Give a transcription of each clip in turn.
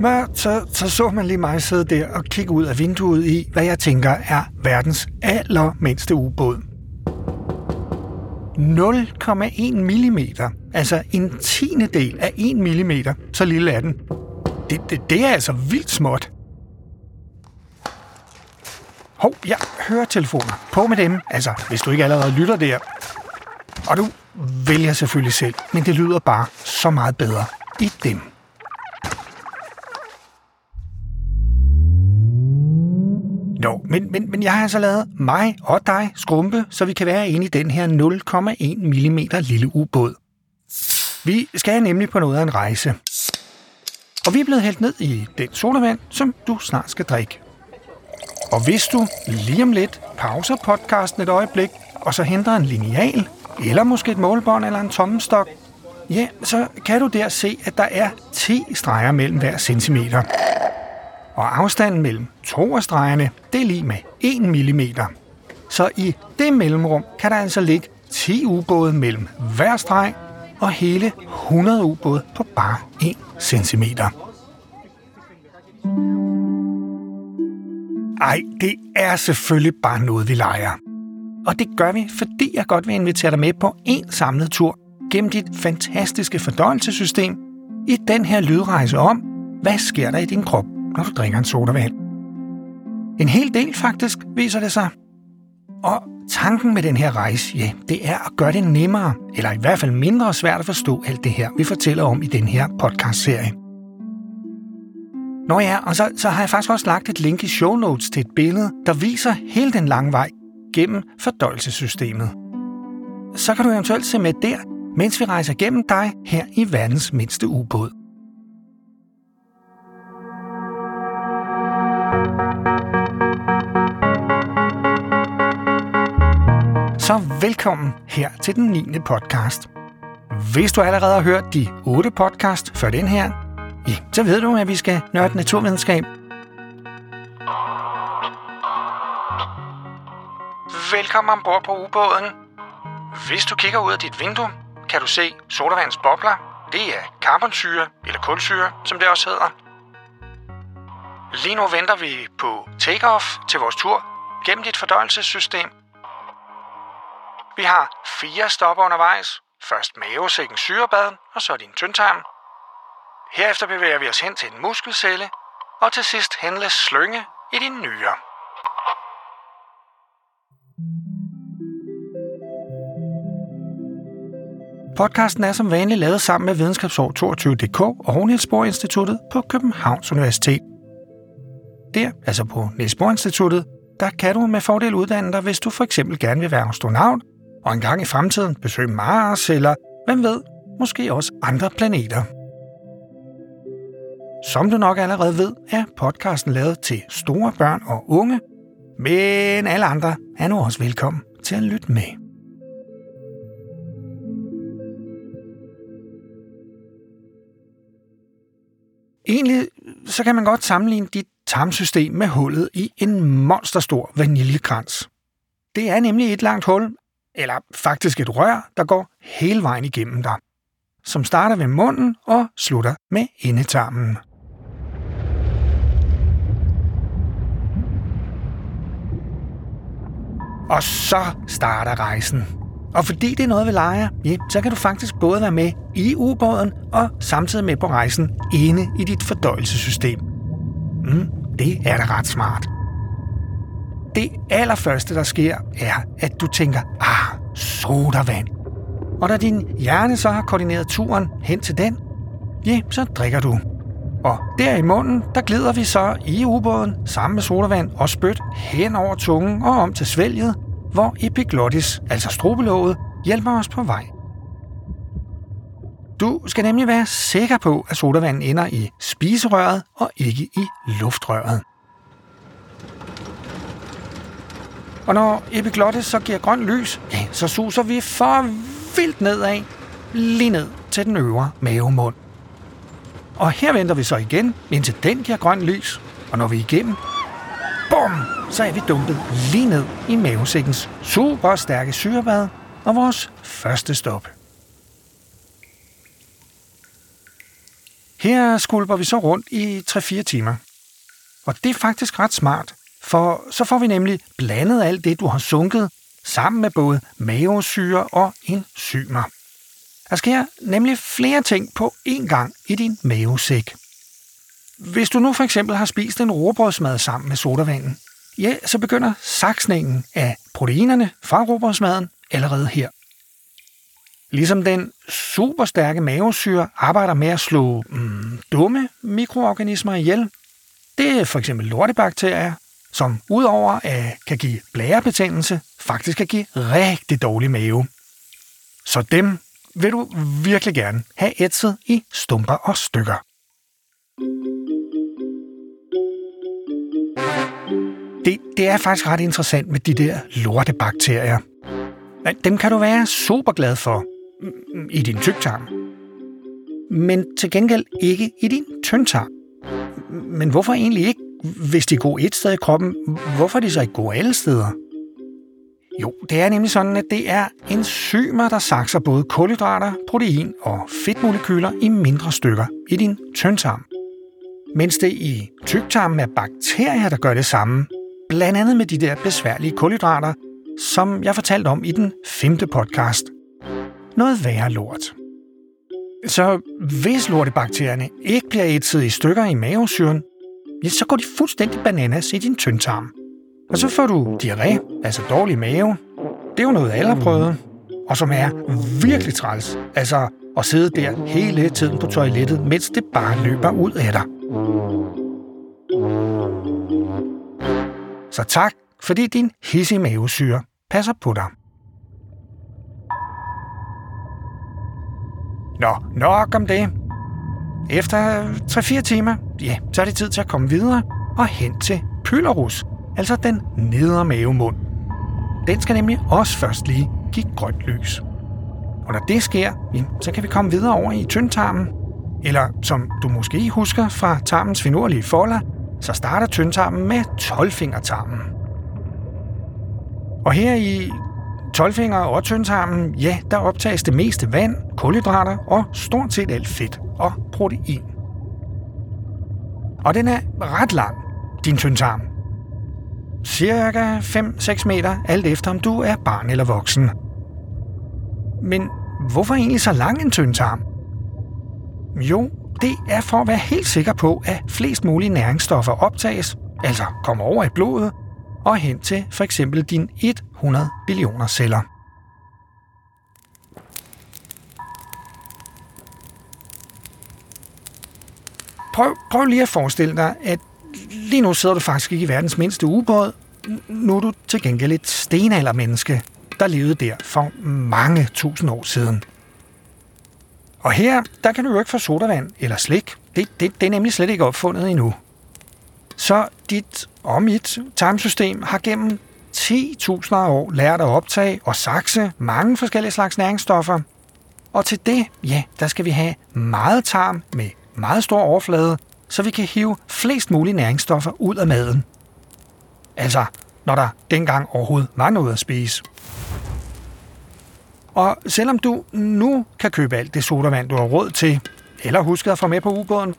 mørkt, så, så så man lige mig sidde der og kigge ud af vinduet i, hvad jeg tænker er verdens allermindste ubåd. 0,1 mm, altså en tiende del af 1 mm, så lille er den. Det, det, det er altså vildt småt. Hov, jeg hører telefoner. På med dem, altså hvis du ikke allerede lytter der. Og du vælger selvfølgelig selv, men det lyder bare så meget bedre i dem. Nå, men, men, men jeg har altså lavet mig og dig skrumpe, så vi kan være inde i den her 0,1 mm lille ubåd. Vi skal nemlig på noget af en rejse. Og vi er blevet hældt ned i den sodavand, som du snart skal drikke. Og hvis du lige om lidt pauser podcasten et øjeblik, og så henter en lineal, eller måske et målbånd eller en tommestok, ja, så kan du der se, at der er 10 streger mellem hver centimeter. Og afstanden mellem to af stregerne, det er lige med 1 mm. Så i det mellemrum kan der altså ligge 10 ubåde mellem hver streg, og hele 100 ubåde på bare 1 cm. Ej, det er selvfølgelig bare noget, vi leger. Og det gør vi, fordi jeg godt vil invitere dig med på en samlet tur gennem dit fantastiske fordøjelsessystem i den her lydrejse om, hvad sker der i din krop, når du drikker en sodavand. En hel del faktisk, viser det sig. Og tanken med den her rejse, ja, det er at gøre det nemmere, eller i hvert fald mindre svært at forstå alt det her, vi fortæller om i den her podcast-serie. Nå ja, og så, så har jeg faktisk også lagt et link i show notes til et billede, der viser hele den lange vej gennem fordøjelsessystemet. Så kan du eventuelt se med der, mens vi rejser gennem dig her i verdens mindste ubåd. Så velkommen her til den 9. podcast. Hvis du allerede har hørt de 8 podcast før den her, ja, så ved du, at vi skal nørde naturvidenskab. Velkommen ombord på ubåden. Hvis du kigger ud af dit vindue, kan du se sodavands bobler. Det er carbonsyre, eller kulsyre, som det også hedder. Lige nu venter vi på takeoff til vores tur gennem dit fordøjelsessystem. Vi har fire stopper undervejs. Først mavesækken syrebad, og så din tyndtarm. Herefter bevæger vi os hen til en muskelcelle, og til sidst henles slynge i din nyre. Podcasten er som vanligt lavet sammen med Videnskabsår 22.dk og Niels Bohr Instituttet på Københavns Universitet. Der, altså på Niels Bohr Instituttet, der kan du med fordel uddanne dig, hvis du for eksempel gerne vil være astronaut, og engang i fremtiden besøge Mars, eller hvem ved, måske også andre planeter. Som du nok allerede ved, er podcasten lavet til store børn og unge, men alle andre er nu også velkommen til at lytte med. Egentlig så kan man godt sammenligne dit tarmsystem med hullet i en monsterstor vaniljekrans. Det er nemlig et langt hul, eller faktisk et rør, der går hele vejen igennem dig, som starter ved munden og slutter med endetarmen. Og så starter rejsen. Og fordi det er noget, vi leger, ja, så kan du faktisk både være med i ubåden og samtidig med på rejsen inde i dit fordøjelsessystem. Mm, det er da ret smart. Det allerførste, der sker, er, at du tænker, ah, sodavand. Og da din hjerne så har koordineret turen hen til den, ja, så drikker du. Og der i munden, der glider vi så i ubåden sammen med sodavand og spyt hen over tungen og om til svælget, hvor epiglottis, altså strobelåget, hjælper os på vej. Du skal nemlig være sikker på, at sodavanden ender i spiserøret og ikke i luftrøret. Og når epiglottis så giver grønt lys, ja, så suser vi for vildt nedad, lige ned til den øvre mavemund. Og her venter vi så igen, indtil den giver grønt lys. Og når vi er igennem, bum, så er vi dumpet lige ned i mavesækkens super stærke syrebad og vores første stop. Her skulper vi så rundt i 3-4 timer. Og det er faktisk ret smart, for så får vi nemlig blandet alt det, du har sunket, sammen med både mavesyre og enzymer. Der sker nemlig flere ting på én gang i din mavesæk. Hvis du nu for eksempel har spist en råbrødsmad sammen med sodavanden, ja, så begynder saksningen af proteinerne fra råbrødsmaden allerede her. Ligesom den superstærke mavesyre arbejder med at slå mm, dumme mikroorganismer ihjel. Det er for eksempel lortebakterier, som udover at kan give blærebetændelse, faktisk kan give rigtig dårlig mave. Så dem vil du virkelig gerne have ætset i stumper og stykker. Det, det er faktisk ret interessant med de der lortebakterier. Dem kan du være super glad for i din tyktarm. Men til gengæld ikke i din tyndtarm. Men hvorfor egentlig ikke? Hvis de går et sted i kroppen, hvorfor er de så ikke gode alle steder? Jo, det er nemlig sådan, at det er enzymer, der sakser både kulhydrater, protein og fedtmolekyler i mindre stykker i din tyndtarm. Mens det i tyktarmen er bakterier, der gør det samme, blandt andet med de der besværlige kulhydrater, som jeg fortalte om i den femte podcast. Noget værre lort. Så hvis lortebakterierne ikke bliver ætset i stykker i mavesyren, ja, så går de fuldstændig bananas i din tyndtarm. Og så får du diarré, altså dårlig mave. Det er jo noget, alle har prøvet. Og som er virkelig træls. Altså at sidde der hele tiden på toilettet, mens det bare løber ud af dig. Så tak, fordi din hissige mavesyre passer på dig. Nå, nok om det. Efter 3-4 timer, ja, så er det tid til at komme videre og hen til Pyllerus, altså den nedre mavemund. Den skal nemlig også først lige give grønt lys. Og når det sker, ja, så kan vi komme videre over i tyndtarmen. Eller som du måske husker fra tarmens finurlige folder, så starter tyndtarmen med 12-fingertarmen. Og her i 12 og tyndtarmen, ja, der optages det meste vand, kulhydrater og stort set alt fedt og protein. Og den er ret lang, din tyndtarm. Cirka 5-6 meter, alt efter om du er barn eller voksen. Men hvorfor egentlig så lang en tyndtarm? Jo, det er for at være helt sikker på, at flest mulige næringsstoffer optages, altså kommer over i blodet, og hen til for eksempel din 100 billioner celler. Prøv, prøv lige at forestille dig, at lige nu sidder du faktisk ikke i verdens mindste ubåd. Nu er du til gengæld et stenaldermenneske, der levede der for mange tusind år siden. Og her, der kan du jo ikke få sodavand eller slik. Det, det, det er nemlig slet ikke opfundet endnu. Så dit og mit tarmsystem har gennem 10.000 år lært at optage og sakse mange forskellige slags næringsstoffer. Og til det, ja, der skal vi have meget tarm med meget stor overflade, så vi kan hive flest mulige næringsstoffer ud af maden. Altså, når der dengang overhovedet var noget at spise. Og selvom du nu kan købe alt det sodavand, du har råd til, eller huske at få med på ubåden,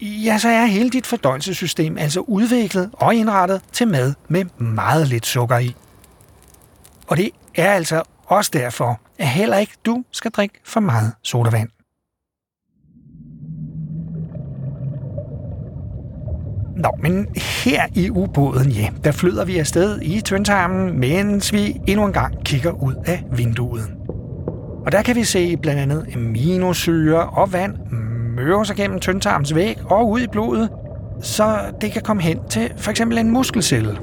ja, så er hele dit fordøjelsessystem altså udviklet og indrettet til mad med meget lidt sukker i. Og det er altså også derfor, at heller ikke du skal drikke for meget sodavand. Nå, men her i ubåden, ja, der flyder vi afsted i tyndtarmen, mens vi endnu en gang kigger ud af vinduet. Og der kan vi se blandt andet aminosyre og vand møre sig gennem tyndtarmens væg og ud i blodet, så det kan komme hen til for eksempel en muskelcelle.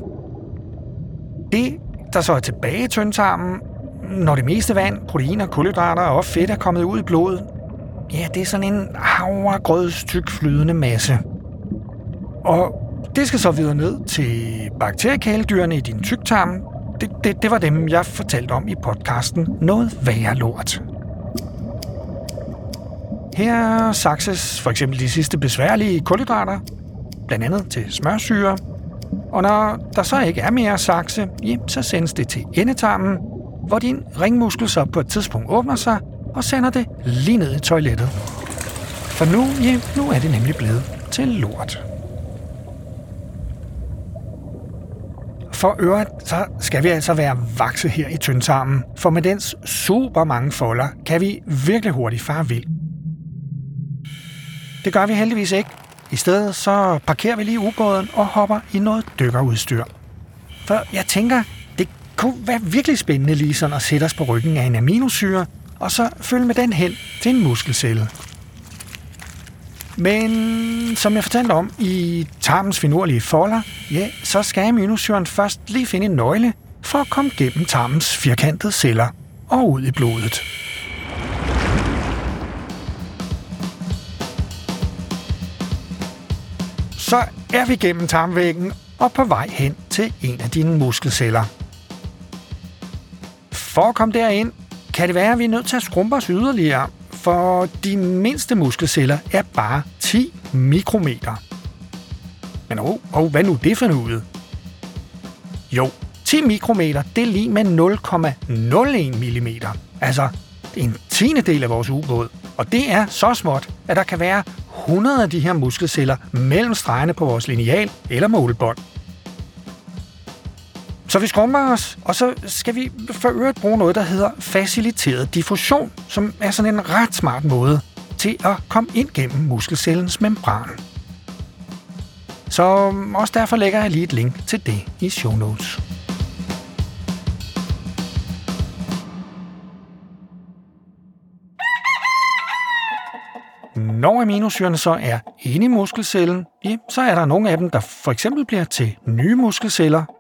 Det, der så er tilbage i tyndtarmen, når det meste vand, proteiner, kulhydrater og fedt er kommet ud i blodet, ja, det er sådan en havregrødstyk flydende masse. Og det skal så videre ned til bakteriekæledyrene i din tyktarm. Det, det, det var dem, jeg fortalte om i podcasten Noget værre lort. Her sakses for eksempel de sidste besværlige kulhydrater, blandt andet til smørsyre. Og når der så ikke er mere sakse, så sendes det til endetarmen, hvor din ringmuskel så på et tidspunkt åbner sig og sender det lige ned i toilettet. For nu, ja, nu er det nemlig blevet til lort. For øvrigt, så skal vi altså være vakse her i tyndtarmen, for med dens super mange folder, kan vi virkelig hurtigt fare vild. Det gør vi heldigvis ikke. I stedet så parkerer vi lige ubåden og hopper i noget dykkerudstyr. For jeg tænker, det kunne være virkelig spændende lige sådan at sætte os på ryggen af en aminosyre, og så følge med den hen til en muskelcelle. Men som jeg fortalte om i tarmens finurlige folder, ja, så skal aminosyren først lige finde en nøgle for at komme gennem tarmens firkantede celler og ud i blodet. Så er vi gennem tarmvæggen og på vej hen til en af dine muskelceller. For at komme derind, kan det være, at vi er nødt til at skrumpe os yderligere, for de mindste muskelceller er bare 10 mikrometer. Men oh, oh, hvad nu det for noget? Jo, 10 mikrometer, det er lige med 0,01 mm. Altså en tiende del af vores ubåd. Og det er så småt, at der kan være 100 af de her muskelceller mellem stregene på vores lineal eller målebånd. Så vi skrumper os, og så skal vi for øvrigt bruge noget, der hedder faciliteret diffusion, som er sådan en ret smart måde til at komme ind gennem muskelcellens membran. Så øhm, også derfor lægger jeg lige et link til det i show notes. Når aminosyrene så er inde i muskelcellen, ja, så er der nogle af dem, der for eksempel bliver til nye muskelceller,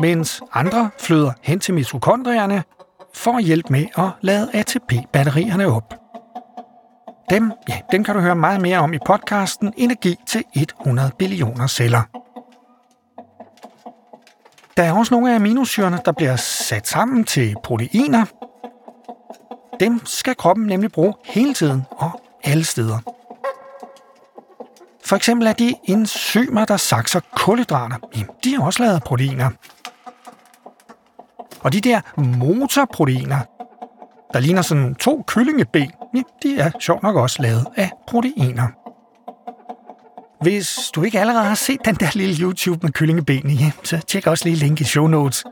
mens andre flyder hen til mitokondrierne for at hjælpe med at lade ATP-batterierne op. Dem, ja, dem kan du høre meget mere om i podcasten Energi til 100 billioner celler. Der er også nogle af aminosyrene, der bliver sat sammen til proteiner. Dem skal kroppen nemlig bruge hele tiden og alle steder. For eksempel er de enzymer, der sakser kulhydrater. Jamen, de har også lavet proteiner. Og de der motorproteiner, der ligner sådan to kyllingeben, ja, de er sjovt nok også lavet af proteiner. Hvis du ikke allerede har set den der lille YouTube med kyllingebenene, ja, så tjek også lige link i show notes,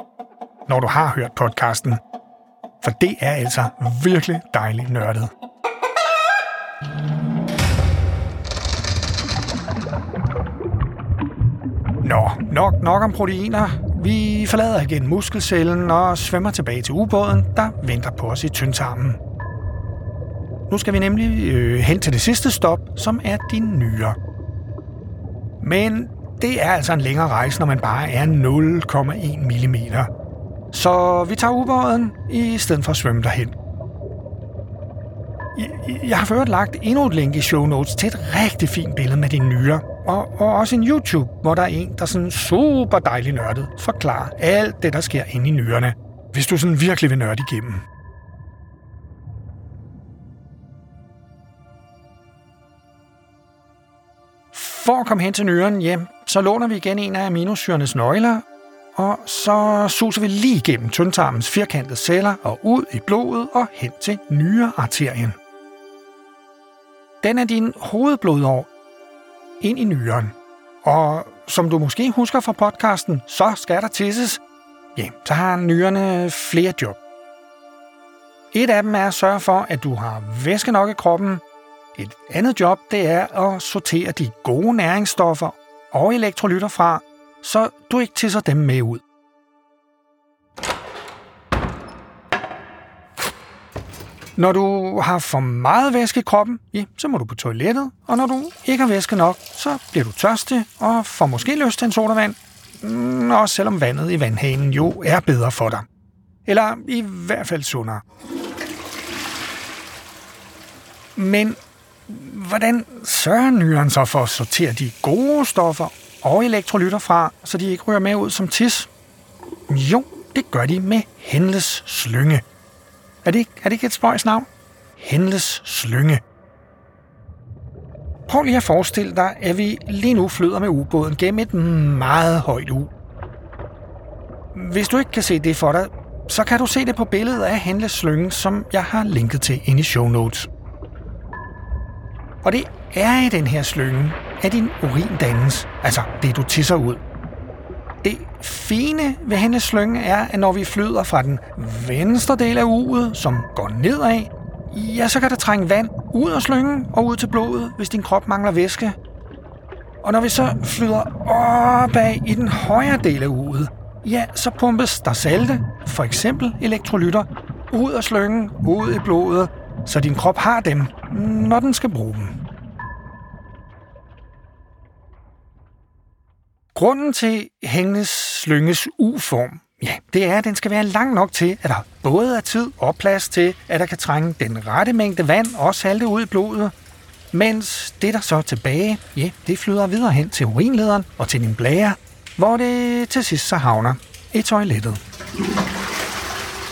når du har hørt podcasten. For det er altså virkelig dejligt nørdet. Nå, nok, nok om proteiner. Vi forlader igen muskelcellen og svømmer tilbage til ubåden, der venter på os i tyndtarmen. Nu skal vi nemlig øh, hen til det sidste stop, som er din nyre. Men det er altså en længere rejse, når man bare er 0,1 mm. Så vi tager ubåden i stedet for at svømme derhen. Jeg har ført lagt endnu et link i show notes til et rigtig fint billede med din nyre, og, og også en YouTube, hvor der er en, der sådan super dejlig nørdet forklarer alt det, der sker inde i nyrerne, hvis du sådan virkelig vil nørde igennem. For at komme hen til nyren, hjem, så låner vi igen en af aminosyrenes nøgler, og så suser vi lige igennem tyndtarmens firkantede celler og ud i blodet og hen til nyrearterien. Den er din hovedblodår ind i nyren. Og som du måske husker fra podcasten, så skal der tisses. Ja, så har nyrerne flere job. Et af dem er at sørge for, at du har væske nok i kroppen. Et andet job, det er at sortere de gode næringsstoffer og elektrolytter fra, så du ikke tisser dem med ud. Når du har for meget væske i kroppen, ja, så må du på toilettet, og når du ikke har væske nok, så bliver du tørstig og får måske lyst til en sodavand, mm, også selvom vandet i vandhanen jo er bedre for dig. Eller i hvert fald sundere. Men hvordan sørger nyren så for at sortere de gode stoffer og elektrolytter fra, så de ikke ryger med ud som tis? Jo, det gør de med Henles slynge. Er det, er det ikke et spøjs navn? Henles slynge. Prøv lige at forestille dig, at vi lige nu flyder med ubåden gennem et meget højt u. Hvis du ikke kan se det for dig, så kan du se det på billedet af Henles slynge, som jeg har linket til inde i show notes. Og det er i den her slynge, at din urin dannes, altså det du tisser ud. Det fine ved hendes slynge er, at når vi flyder fra den venstre del af uget, som går nedad, ja, så kan der trænge vand ud af slyngen og ud til blodet, hvis din krop mangler væske. Og når vi så flyder opad i den højre del af uget, ja, så pumpes der salte, for eksempel elektrolytter, ud af slyngen, ud i blodet, så din krop har dem, når den skal bruge dem. Grunden til Hængnes slynges U-form, ja, det er, at den skal være lang nok til, at der både er tid og plads til, at der kan trænge den rette mængde vand og salte ud i blodet, mens det, der så er tilbage, ja, det flyder videre hen til urinlederen og til din blære, hvor det til sidst så havner i toilettet.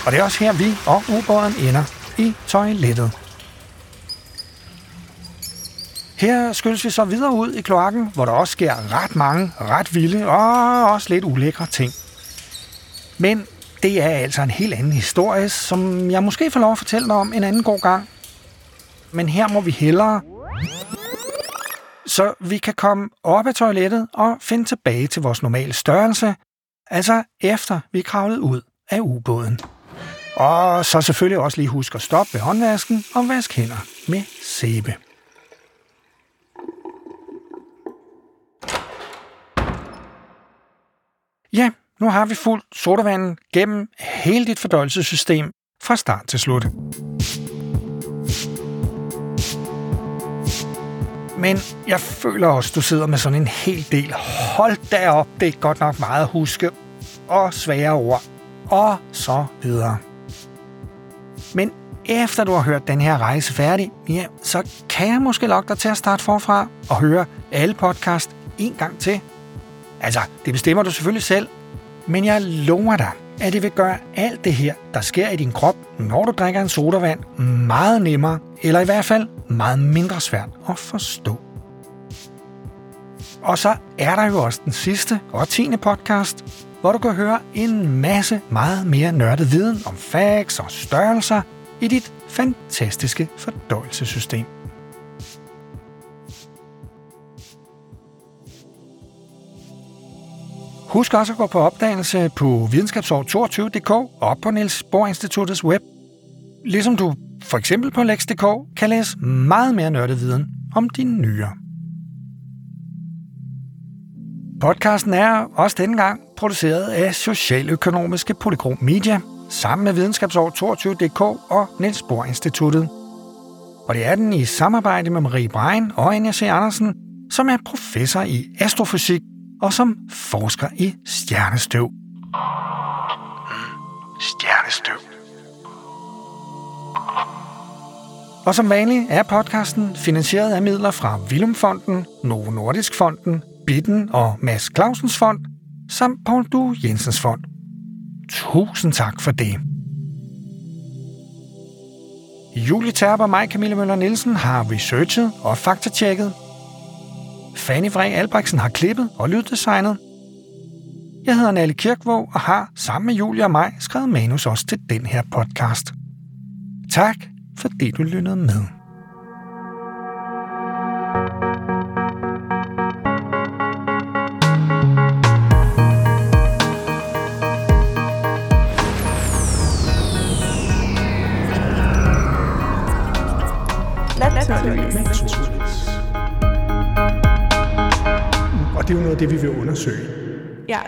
Og det er også her, vi og ubåden ender i toilettet. Her skyldes vi så videre ud i kloakken, hvor der også sker ret mange, ret vilde og også lidt ulækre ting. Men det er altså en helt anden historie, som jeg måske får lov at fortælle dig om en anden god gang. Men her må vi hellere, så vi kan komme op af toilettet og finde tilbage til vores normale størrelse, altså efter vi er kravlet ud af ubåden. Og så selvfølgelig også lige husk at stoppe ved håndvasken og vaske hænder med sæbe. Ja, nu har vi fuldt sodavanden gennem hele dit fordøjelsessystem fra start til slut. Men jeg føler også, du sidder med sådan en hel del. Hold da op, det er godt nok meget at huske. Og svære ord. Og så videre. Men efter du har hørt den her rejse færdig, ja, så kan jeg måske lokke dig til at starte forfra og høre alle podcast en gang til. Altså, det bestemmer du selvfølgelig selv, men jeg lover dig, at det vil gøre alt det her, der sker i din krop, når du drikker en sodavand, meget nemmere, eller i hvert fald meget mindre svært at forstå. Og så er der jo også den sidste og tiende podcast, hvor du kan høre en masse meget mere nørdet viden om facts og størrelser i dit fantastiske fordøjelsessystem. Husk også at gå på opdagelse på videnskabsår22.dk og på Niels Bohr Instituttets web. Ligesom du for eksempel på Lex.dk kan læse meget mere nørdet viden om dine nyere. Podcasten er også denne gang produceret af Socialøkonomiske Polygrom Media sammen med Videnskabsår 22.dk og Niels Bohr Instituttet. Og det er den i samarbejde med Marie Brein og Anja C. Andersen, som er professor i astrofysik og som forsker i stjernestøv. Stjernestøv. Og som vanligt er podcasten finansieret af midler fra Vilumfonden, Novo Nordisk Fonden, Bitten og Mads Clausens Fond, samt Paul Du Jensens Fond. Tusind tak for det. Julie Terp og mig, Camille Møller Nielsen, har researchet og faktatjekket Fanny Vre Albrechtsen har klippet og lyddesignet. Jeg hedder Nalle Kirkvåg og har sammen med Julia og mig skrevet manus også til den her podcast. Tak, fordi du lyttede med. Naturligvis det er jo noget af det, vi vil undersøge. Ja,